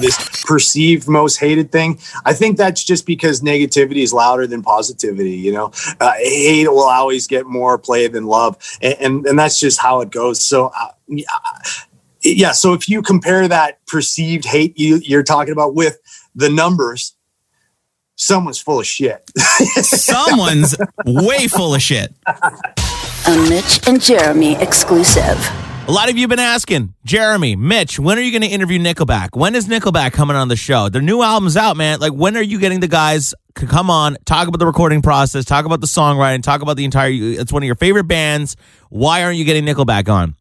this perceived most hated thing. I think that's just because negativity is louder than positivity. You know, uh, hate will always get more play than love, and and, and that's just how it goes. So. Uh, yeah, so if you compare that perceived hate you, you're talking about with the numbers, someone's full of shit. Someone's way full of shit. A Mitch and Jeremy exclusive. A lot of you have been asking, Jeremy, Mitch, when are you going to interview Nickelback? When is Nickelback coming on the show? Their new album's out, man. Like, when are you getting the guys to come on, talk about the recording process, talk about the songwriting, talk about the entire? It's one of your favorite bands. Why aren't you getting Nickelback on?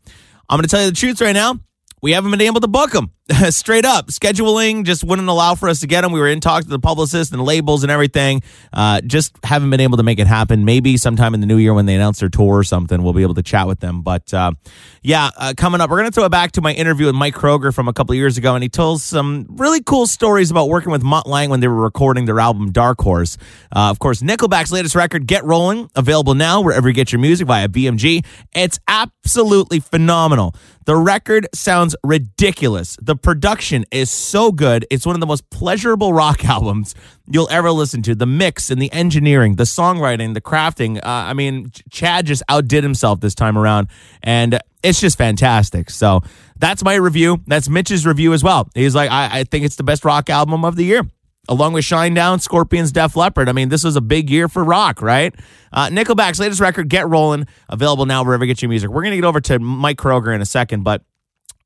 I'm going to tell you the truth right now we haven't been able to book them straight up. Scheduling just wouldn't allow for us to get them. We were in talks with the publicist and labels and everything. Uh, just haven't been able to make it happen. Maybe sometime in the new year when they announce their tour or something, we'll be able to chat with them. But uh, yeah, uh, coming up, we're going to throw it back to my interview with Mike Kroeger from a couple years ago, and he told some really cool stories about working with Mutt Lange when they were recording their album Dark Horse. Uh, of course, Nickelback's latest record, Get Rolling, available now wherever you get your music via BMG. It's absolutely phenomenal. The record sounds ridiculous. The production is so good. It's one of the most pleasurable rock albums you'll ever listen to. The mix and the engineering, the songwriting, the crafting. Uh, I mean, Chad just outdid himself this time around, and it's just fantastic. So that's my review. That's Mitch's review as well. He's like, I, I think it's the best rock album of the year along with Shinedown, Scorpions, Def Leppard. I mean, this was a big year for rock, right? Uh, Nickelback's latest record, Get Rolling, available now wherever you get your music. We're going to get over to Mike Kroeger in a second, but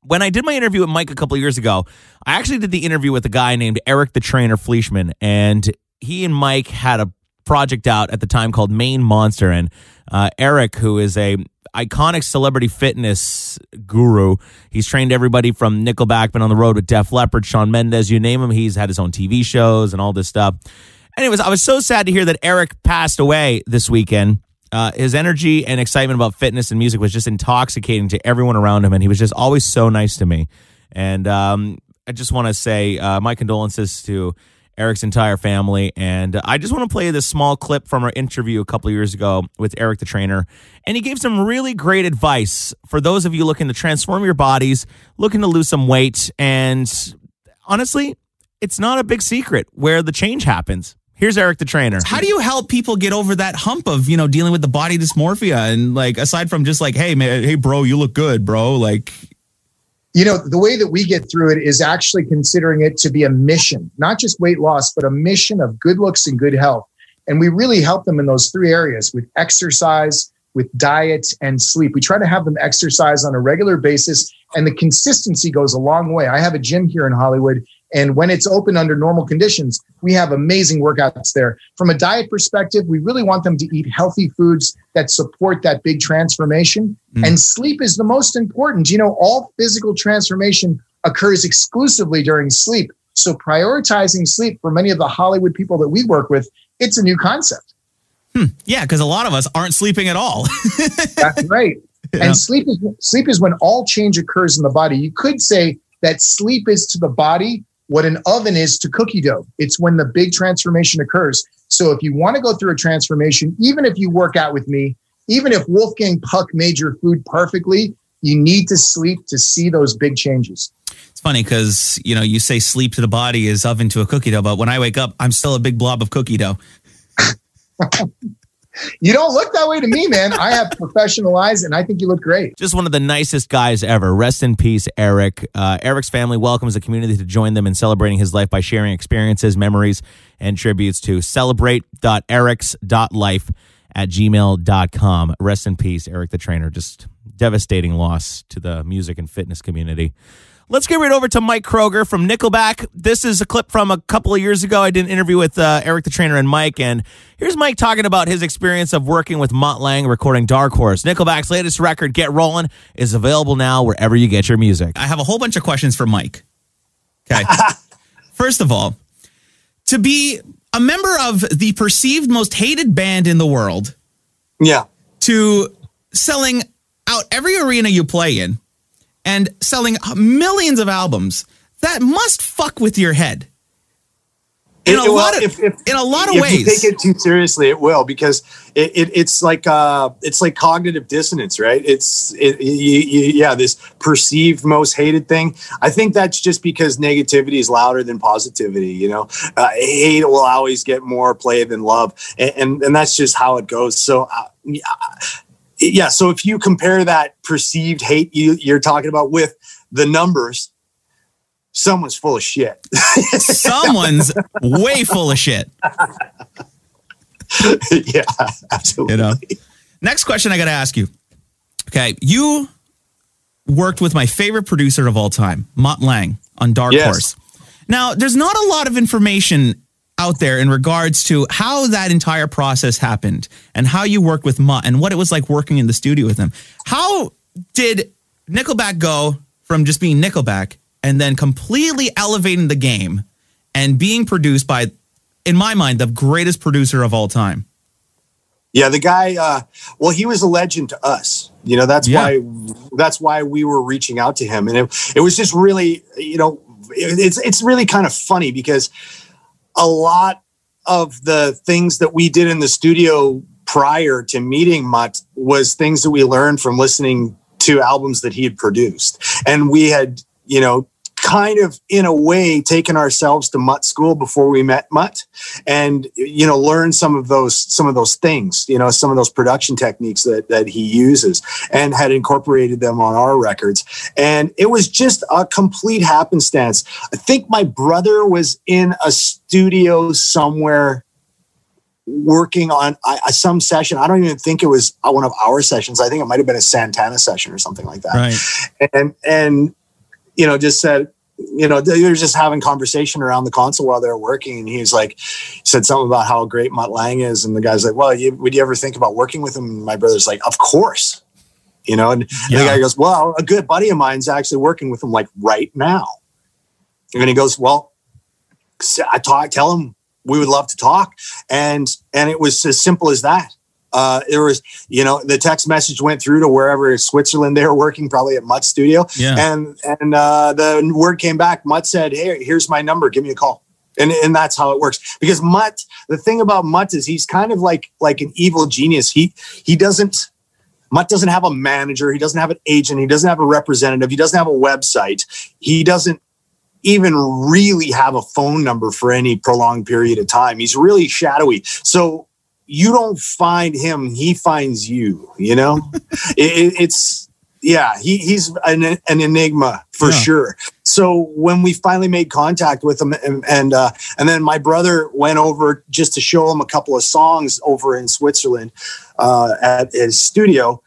when I did my interview with Mike a couple years ago, I actually did the interview with a guy named Eric the Trainer Fleischman, and he and Mike had a project out at the time called Main Monster, and uh, Eric, who is a iconic celebrity fitness guru. He's trained everybody from Nickelback, been on the road with Def Leppard, Shawn Mendes, you name him. He's had his own TV shows and all this stuff. Anyways, I was so sad to hear that Eric passed away this weekend. Uh, his energy and excitement about fitness and music was just intoxicating to everyone around him, and he was just always so nice to me. And um, I just want to say uh, my condolences to Eric's entire family. And I just want to play this small clip from our interview a couple years ago with Eric the trainer. And he gave some really great advice for those of you looking to transform your bodies, looking to lose some weight. And honestly, it's not a big secret where the change happens. Here's Eric the trainer. How do you help people get over that hump of, you know, dealing with the body dysmorphia and like aside from just like, hey man, hey bro, you look good, bro. Like you know, the way that we get through it is actually considering it to be a mission, not just weight loss, but a mission of good looks and good health. And we really help them in those three areas with exercise, with diet, and sleep. We try to have them exercise on a regular basis, and the consistency goes a long way. I have a gym here in Hollywood, and when it's open under normal conditions, we have amazing workouts there. From a diet perspective, we really want them to eat healthy foods that support that big transformation. Mm. And sleep is the most important. You know, all physical transformation occurs exclusively during sleep. So prioritizing sleep for many of the Hollywood people that we work with, it's a new concept. Hmm. Yeah, because a lot of us aren't sleeping at all. That's right. Yeah. And sleep is sleep is when all change occurs in the body. You could say that sleep is to the body what an oven is to cookie dough. It's when the big transformation occurs. So if you want to go through a transformation, even if you work out with me, even if Wolfgang Puck made your food perfectly, you need to sleep to see those big changes. It's funny because you know you say sleep to the body is oven to a cookie dough, but when I wake up, I'm still a big blob of cookie dough. You don't look that way to me, man. I have professional eyes, and I think you look great. Just one of the nicest guys ever. Rest in peace, Eric. Uh, Eric's family welcomes the community to join them in celebrating his life by sharing experiences, memories, and tributes to celebrate.erics.life at gmail.com. Rest in peace, Eric the trainer. Just devastating loss to the music and fitness community. Let's get right over to Mike Kroeger from Nickelback. This is a clip from a couple of years ago. I did an interview with uh, Eric the Trainer and Mike, and here's Mike talking about his experience of working with Mutt Lange recording Dark Horse. Nickelback's latest record, Get Rolling, is available now wherever you get your music. I have a whole bunch of questions for Mike. Okay. First of all, to be a member of the perceived most hated band in the world, yeah, to selling out every arena you play in and selling millions of albums, that must fuck with your head. in a It- lot of if- if- in a lot of if ways. you take it too seriously, it will because it, it, it's like uh, it's like cognitive dissonance, right? It's it, you, you, yeah, this perceived most hated thing. I think that's just because negativity is louder than positivity. You know, uh, hate will always get more play than love, and and, and that's just how it goes. So. Uh, yeah, so if you compare that perceived hate you, you're talking about with the numbers, someone's full of shit. Someone's way full of shit. yeah, absolutely. You know. Next question I got to ask you. Okay, you worked with my favorite producer of all time, Mutt Lange, on Dark Yes. Horse. Now, there's not a lot of information out there in regards to how that entire process happened and how you worked with Mutt and what it was like working in the studio with him. How did Nickelback go from just being Nickelback and then completely elevating the game and being produced by, in my mind, the greatest producer of all time? Yeah, the guy. Uh, well, he was a legend to us. You know, that's Yeah. why that's why we were reaching out to him, and it it was just really, you know, it, it's it's really kind of funny because a lot of the things that we did in the studio prior to meeting Mutt was things that we learned from listening to albums that he had produced, and we had, you know. Kind of in a way, taken ourselves to Mutt school before we met Mutt, and you know learn some of those some of those things you know some of those production techniques that that he uses and had incorporated them on our records. And it was just a complete happenstance. I think my brother was in a studio somewhere working on I- some session. I don't even think it was one of our sessions. I think it might have been a santana session or something like that. Right. and and you know just said you know they were just having conversation around the console while they were working. And he was like said something about how great Mutt Lange is. And the guy's like well you, would you ever think about working with him? And my brother's like of course. You know and Yeah. the guy goes well a good buddy of mine's actually working with him like right now. And he goes well I talk tell him we would love to talk. And and it was as simple as that uh, there was, you know, the text message went through to wherever in Switzerland they were working, probably at Mutt Studio, Yeah. and and uh, the word came back. Mutt said, "Hey, here's my number. Give me a call." And, and that's how it works. Because Mutt, the thing about Mutt is he's kind of like like an evil genius. He he doesn't Mutt doesn't have a manager. He doesn't have an agent. He doesn't have a representative. He doesn't have a website. He doesn't even really have a phone number for any prolonged period of time. He's really shadowy. So you don't find him, he finds you, you know? it, it- it's, yeah, he, he's an, an enigma for Yeah. sure. So when we finally made contact with him and, and, uh, and then my brother went over just to show him a couple of songs over in Switzerland uh, at his studio,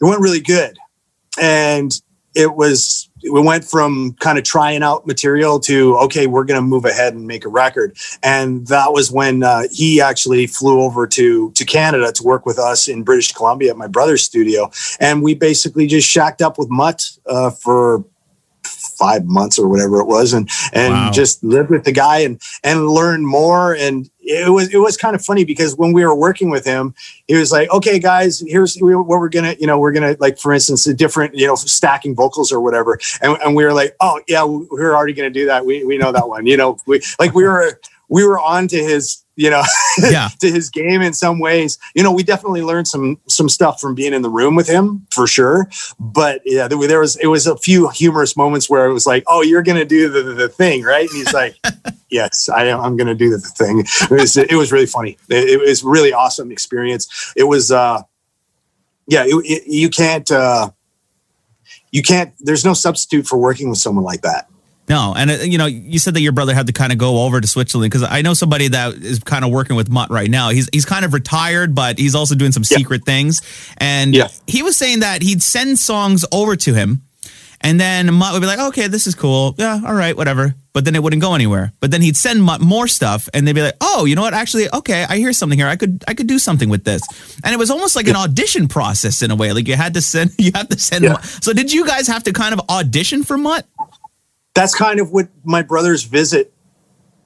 it went really good. And it was, we went from kind of trying out material to, okay, we're going to move ahead and make a record. And that was when uh, he actually flew over to, to Canada to work with us in British Columbia at my brother's studio. And we basically just shacked up with Mutt uh, for five months or whatever it was and and Wow. just lived with the guy and and learned more and it was it was kind of funny because when we were working with him he was like okay guys here's what we're gonna you know we're gonna like for instance a different you know stacking vocals or whatever and, and we were like oh yeah we're already gonna do that we, we know that one you know we like we were we were on to his you know Yeah. to his game in some ways. You know we definitely learned some some stuff from being in the room with him for sure. But yeah there, was it was a few humorous moments where it was like oh you're gonna do the, the, the thing right? And he's like yes i am i'm gonna do the, the thing. It was it was really funny. It, it was really awesome experience. It was uh yeah it, it, you can't uh you can't there's no substitute for working with someone like that No, and uh, you know, you said that your brother had to kind of go over to Switzerland because I know somebody that is kind of working with Mutt right now. He's he's kind of retired, but he's also doing some Yeah. secret things. And Yeah. he was saying that he'd send songs over to him, and then Mutt would be like, "Okay, this is cool. Yeah, all right, whatever." But then it wouldn't go anywhere. But then he'd send Mutt more stuff, and they'd be like, "Oh, you know what? Actually, okay, I hear something here. I could I could do something with this." And it was almost like an audition process in a way. Like you had to send you have to send. Yeah. Mutt. So did you guys have to kind of audition for Mutt? That's kind of what my brother's visit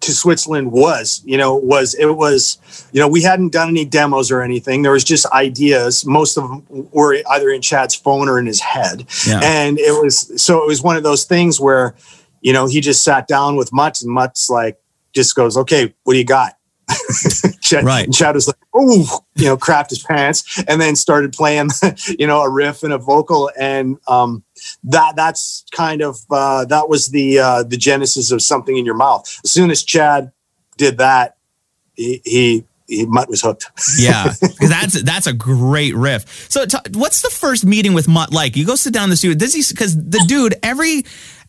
to Switzerland was, you know, was it was, you know, we hadn't done any demos or anything. There was just ideas. Most of them were either in Chad's phone or in his head. Yeah. And it was, so it was one of those things where, you know, he just sat down with Mutt and Mutt's like, just goes, "Okay, what do you got?" Chad, Right. and Chad was like, "Oh," you know, crapped his pants, and then started playing, you know, a riff and a vocal, and um, that that's kind of uh, that was the uh, the genesis of something in your mouth. As soon as Chad did that, he he, he Mutt was hooked. Yeah, because that's that's a great riff. So, t- what's the first meeting with Mutt like? You go sit down in the studio. Does he? Because the dude, every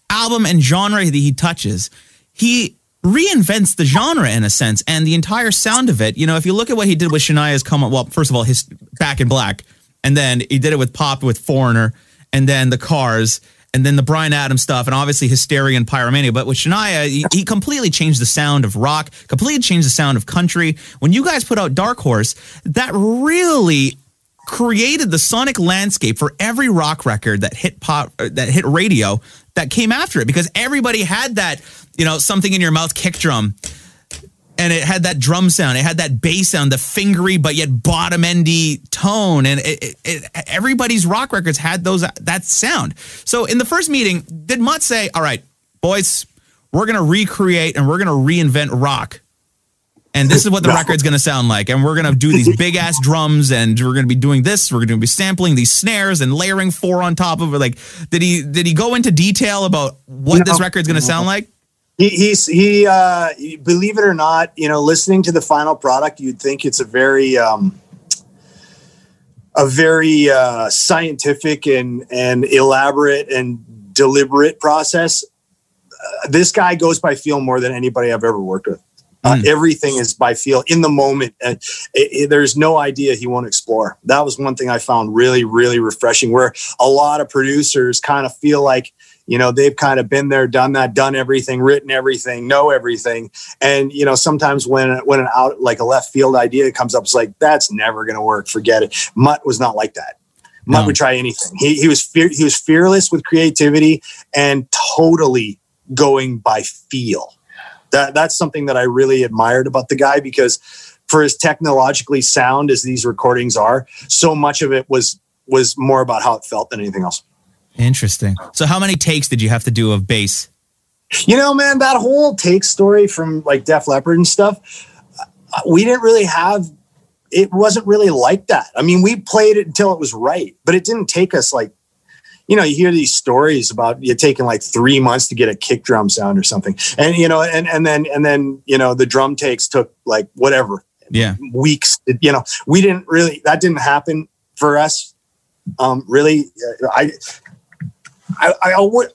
album and genre that he touches, he reinvents the genre in a sense and the entire sound of it. You know, if you look at what he did with Shania's "Come On," well, first of all, his "Back in Black," and then he did it with Pop with Foreigner, and then the Cars. And then the Bryan Adams stuff, and obviously Hysteria and Pyromania. But with Shania, he, he completely changed the sound of rock, completely changed the sound of country. When you guys put out Dark Horse, that really created the sonic landscape for every rock record that hit pop uh, that hit radio that came after it because everybody had that you know something in your mouth kick drum and it had that drum sound it had that bass sound the fingery but yet bottom endy tone and it, it, it, everybody's rock records had those that sound so in the first meeting did mutt say all right boys we're going to recreate and we're going to reinvent rock and this is what the No. record's going to sound like. And we're going to do these big ass drums, and we're going to be doing this. We're going to be sampling these snares and layering four on top of it. Like, did he did he go into detail about what this record's going to sound like? He, he's he uh, believe it or not, you know, listening to the final product, you'd think it's a very um, a very uh, scientific and and elaborate and deliberate process. Uh, this guy goes by feel more than anybody I've ever worked with. Mm. Everything is by feel in the moment. And there's no idea he won't explore. That was one thing I found really, really refreshing. Where a lot of producers kind of feel like you know they've kind of been there done that done everything written everything know everything. And you know sometimes when when an out like a left field idea comes up it's like that's never going to work forget it. Mutt was not like that. Mutt No. would try anything. He, he was fear, he was fearless with creativity and totally going by feel. That that's something that i really admired about the guy because for as technologically sound as these recordings are so much of it was was more about how it felt than anything else Interesting. So, how many takes did you have to do of bass? You know, man, that whole take story from like Def Leppard and stuff, uh, we didn't really have. It wasn't really like that. I mean, we played it until it was right, but it didn't take us like, you know, you hear these stories about you taking like three months to get a kick drum sound or something, and you know, and and then and then you know the drum takes took like whatever Yeah. weeks. You know, we didn't really that didn't happen for us. Um, really, uh, I, I, I would,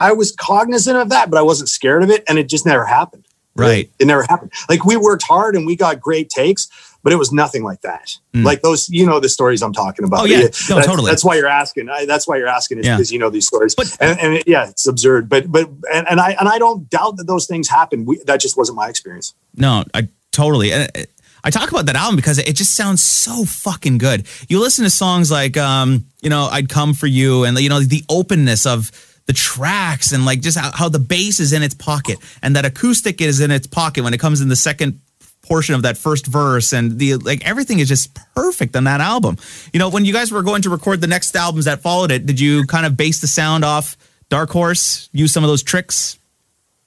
I was cognizant of that, but I wasn't scared of it, and it just never happened. Right. It never happened. Like we worked hard and we got great takes, but it was nothing like that. Mm. Like those, you know, the stories I'm talking about. Oh, yeah. No, that's, totally. That's why you're asking. I, that's why you're asking is Yeah. because you know these stories. But- and, and it- yeah, it's absurd. But but and, and I and I don't doubt that those things happen. We, that just wasn't my experience. No, I totally. And it- I talk about that album because it just sounds so fucking good. You listen to songs like, um, you know, "I'd Come for You," and you know the openness of the tracks and like just how, how the bass is in its pocket and that acoustic is in its pocket when it comes in the second portion of that first verse and the like everything is just perfect on that album. You know, when you guys were going to record the next albums that followed it, did you kind of base the sound off Dark Horse? Use some of those tricks?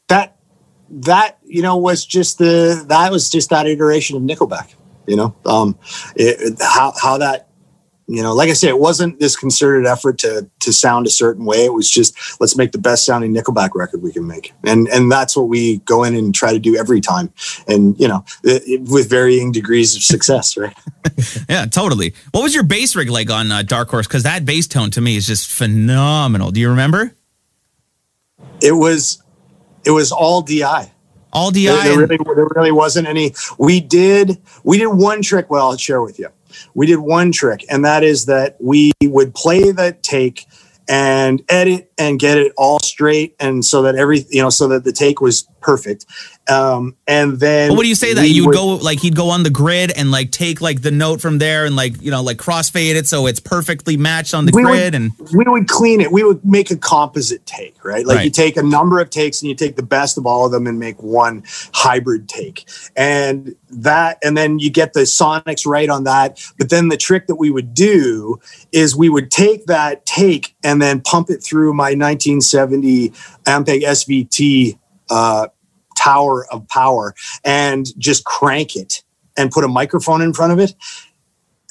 That that you know was just the that was just that iteration of Nickelback. You know, um, it, how how that you know, like I said, it wasn't this concerted effort to to sound a certain way. It was just let's make the best sounding Nickelback record we can make, and and that's what we go in and try to do every time, and you know, it, it- with varying degrees of success, right? Yeah, totally. What was your bass rig like on uh, Dark Horse? Because that bass tone to me is just phenomenal. Do you remember? It was it was all DI. All DI. There, there really, there really wasn't any. We did, we did one trick. Well, I'll share with you. We did one trick, and that is that we would play the take and edit and get it all straight, and so that every, you know, so that the take was perfect. Um, and then, But what do you say that you would go like he'd go on the grid and like take like the note from there and like you know like crossfade it so it's perfectly matched on the We would- grid and we would clean it. We would make a composite take, right? Like Right. you take a number of takes and you take the best of all of them and make one hybrid take. And that, and then you get the sonics right on that. But then the trick that we would do is we would take that take and then pump it through my 1970 Ampeg SVT uh, tower of power and just crank it and put a microphone in front of it.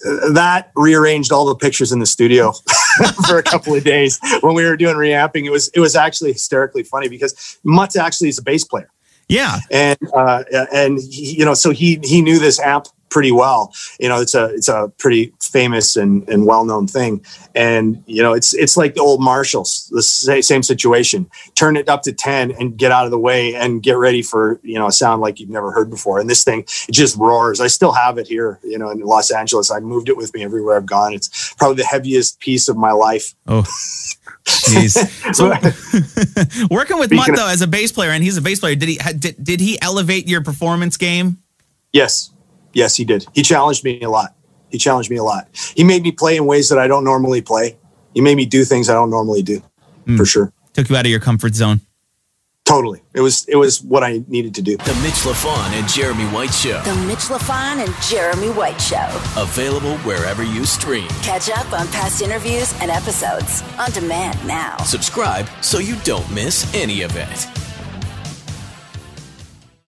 Uh, That rearranged all the pictures in the studio for a couple of days when we were doing reamping. It was it was actually hysterically funny because Mutt actually is a bass player Yeah. and uh, and he, you know so he he knew this amp pretty well you know it's a it's a pretty famous and, and well-known thing and you know it's it's like the old marshalls the same situation turn it up to 10 and get out of the way and get ready for you know a sound like you've never heard before and this thing it just roars i still have it here you know in los angeles i moved it with me everywhere i've gone it's probably the heaviest piece of my life Oh, jeez. So working with Mutt though as a bass player, and he's a bass player. Did he did, did he elevate your performance game? Yes. Yes, he did. He challenged me a lot. He challenged me a lot. He made me play in ways that I don't normally play. He made me do things I don't normally do. Hmm. For sure. Took you out of your comfort zone. Totally. It was it was what I needed to do. The Mitch Lafon and Jeremy White Show. The Mitch Lafon and Jeremy White Show. Available wherever you stream. Catch up on past interviews and episodes on demand now. Subscribe so you don't miss any of it.